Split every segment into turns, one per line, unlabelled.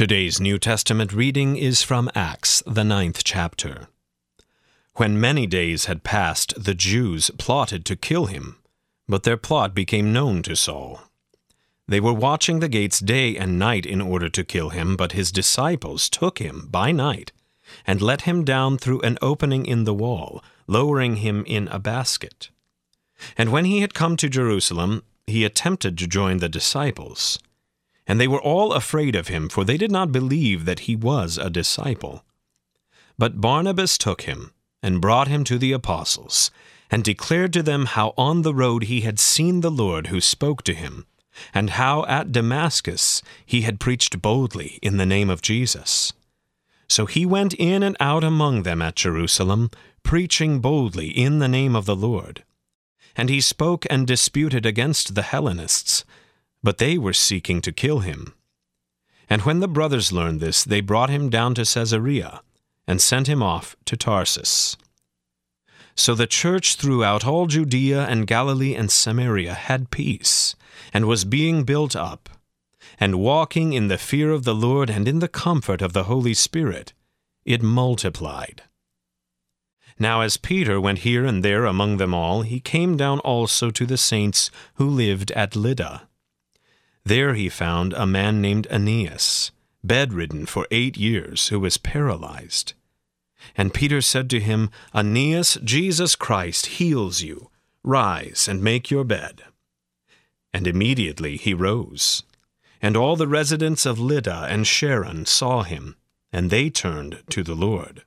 Today's New Testament reading is from Acts, the ninth chapter. When many days had passed, the Jews plotted to kill him, but their plot became known to Saul. They were watching the gates day and night in order to kill him, but his disciples took him by night and let him down through an opening in the wall, lowering him in a basket. And when he had come to Jerusalem, he attempted to join the disciples. And they were all afraid of him, for they did not believe that he was a disciple. But Barnabas took him, and brought him to the apostles, and declared to them how on the road he had seen the Lord who spoke to him, and how at Damascus he had preached boldly in the name of Jesus. So he went in and out among them at Jerusalem, preaching boldly in the name of the Lord. And he spoke and disputed against the Hellenists, but they were seeking to kill him. And when the brothers learned this, they brought him down to Caesarea, and sent him off to Tarsus. So the church throughout all Judea and Galilee and Samaria had peace, and was being built up and walking in the fear of the Lord and in the comfort of the Holy Spirit, it multiplied. Now, as Peter went here and there among them all, he came down also to the saints who lived at Lydda. There he found a man named Aeneas, bedridden for eight years, who was paralyzed. And Peter said to him, Aeneas, Jesus Christ heals you. Rise and make your bed. And immediately he rose. And all the residents of Lydda and Sharon saw him, and they turned to the Lord.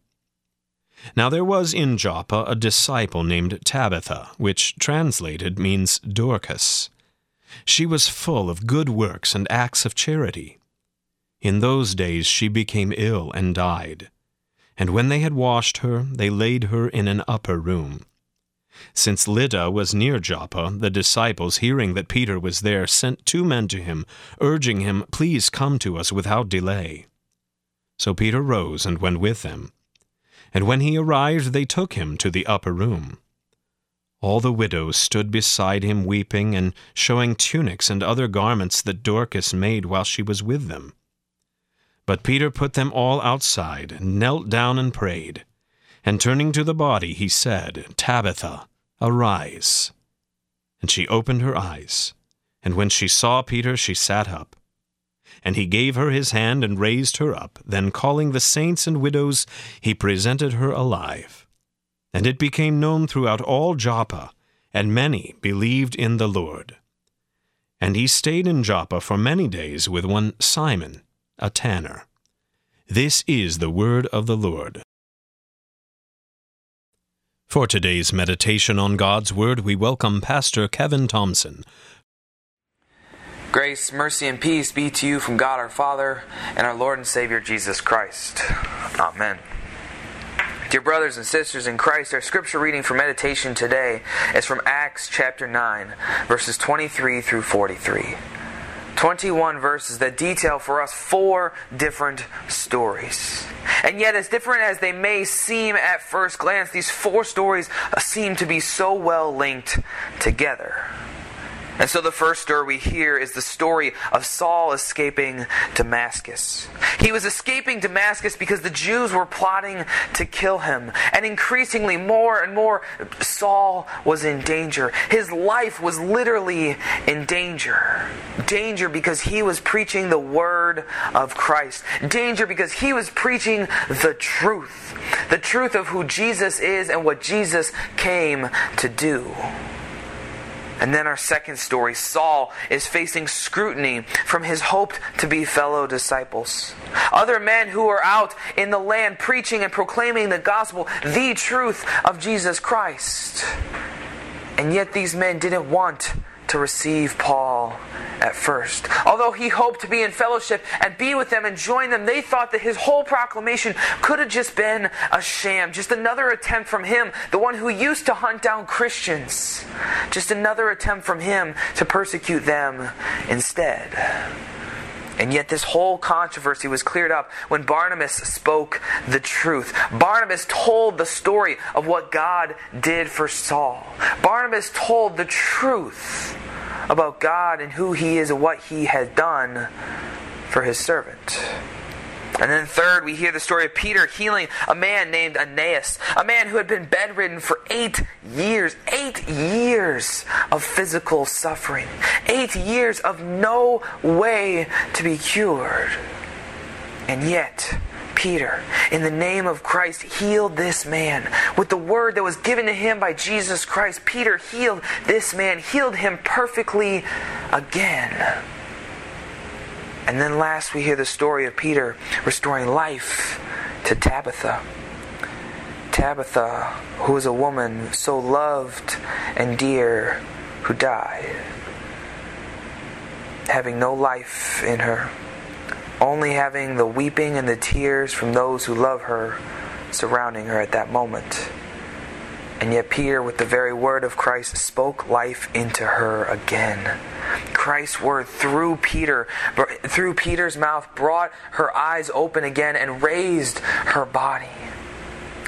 Now there was in Joppa a disciple named Tabitha, which translated means Dorcas. She was full of good works and acts of charity. In those days she became ill and died. And when they had washed her, they laid her in an upper room. Since Lydda was near Joppa, the disciples, hearing that Peter was there, sent two men to him, urging him, Please come to us without delay. So Peter rose and went with them. And when he arrived, they took him to the upper room. All the widows stood beside him weeping and showing tunics and other garments that Dorcas made while she was with them. But Peter put them all outside, and knelt down and prayed. And turning to the body, he said, Tabitha, arise. And she opened her eyes. And when she saw Peter, she sat up. And he gave her his hand and raised her up. Then, calling the saints and widows, he presented her alive. And it became known throughout all Joppa, and many believed in the Lord. And he stayed in Joppa for many days with one Simon, a tanner. This is the word of the Lord. For today's meditation on God's Word, we welcome Pastor Kevin Thompson.
Grace, mercy, and peace be to you from God our Father and our Lord and Savior Jesus Christ. Amen. Dear brothers and sisters in Christ, our scripture reading for meditation today is from Acts chapter 9, verses 23 through 43. 21 verses that detail for us four different stories. And yet, as different as they may seem at first glance, these four stories seem to be so well linked together. And so the first story we hear is the story of Saul escaping Damascus. He was escaping Damascus because the Jews were plotting to kill him. And increasingly, more and more, Saul was in danger. His life was literally in danger. Danger because he was preaching the word of Christ. Danger because he was preaching the truth. The truth of who Jesus is and what Jesus came to do. And then our second story Saul is facing scrutiny from his hoped to be fellow disciples. Other men who are out in the land preaching and proclaiming the gospel, the truth of Jesus Christ. And yet these men didn't want to receive Paul at first. Although he hoped to be in fellowship and be with them and join them, they thought that his whole proclamation could have just been a sham, just another attempt from him, the one who used to hunt down Christians, just another attempt from him to persecute them instead. And yet, this whole controversy was cleared up when Barnabas spoke the truth. Barnabas told the story of what God did for Saul. Barnabas told the truth about God and who He is and what He has done for His servant. And then third, we hear the story of Peter healing a man named Aeneas, a man who had been bedridden for eight years. Eight years of physical suffering. Eight years of no way to be cured. And yet, Peter, in the name of Christ, healed this man. With the word that was given to him by Jesus Christ, Peter healed this man, healed him perfectly again. And then last, we hear the story of Peter restoring life to Tabitha. Tabitha, who was a woman so loved and dear, who died, having no life in her only having the weeping and the tears from those who love her surrounding her at that moment. And yet, Peter, with the very word of Christ, spoke life into her again. Christ's word through Peter, through Peter's mouth, brought her eyes open again and raised her body.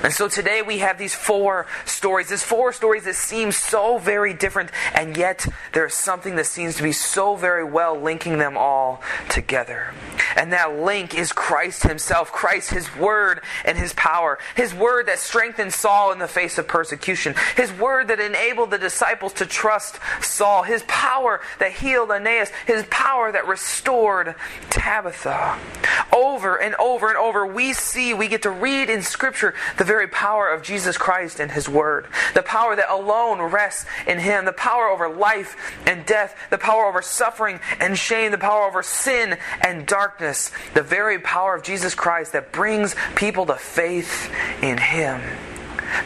And so today we have these four stories, these four stories that seem so very different, and yet there's something that seems to be so very well linking them all together. And that link is Christ Himself, Christ, His Word, and His power. His Word that strengthened Saul in the face of persecution. His Word that enabled the disciples to trust Saul. His power that healed Aeneas. His power that restored Tabitha. Over and over and over, we see, we get to read in Scripture the very power of Jesus Christ and His Word. The power that alone rests in Him. The power over life and death. The power over suffering and shame. The power over sin and darkness. The very power of Jesus Christ that brings people to faith in Him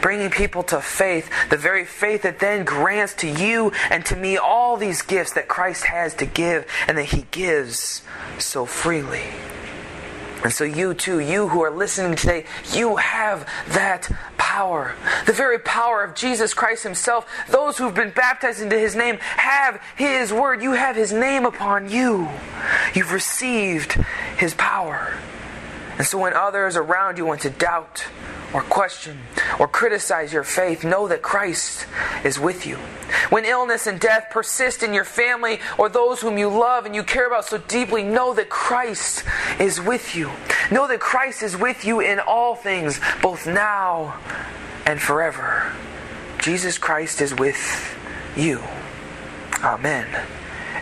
bringing people to faith, the very faith that then grants to you and to me all these gifts that Christ has to give and that He gives so freely. And so, you too, you who are listening today, you have that power. The very power of Jesus Christ Himself. Those who've been baptized into His name have His word. You have His name upon you. You've received His power. And so, when others around you want to doubt, or question or criticize your faith, know that Christ is with you. When illness and death persist in your family or those whom you love and you care about so deeply, know that Christ is with you. Know that Christ is with you in all things, both now and forever. Jesus Christ is with you. Amen.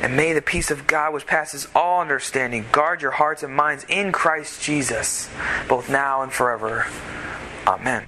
And may the peace of God, which passes all understanding, guard your hearts and minds in Christ Jesus, both now and forever. Amen.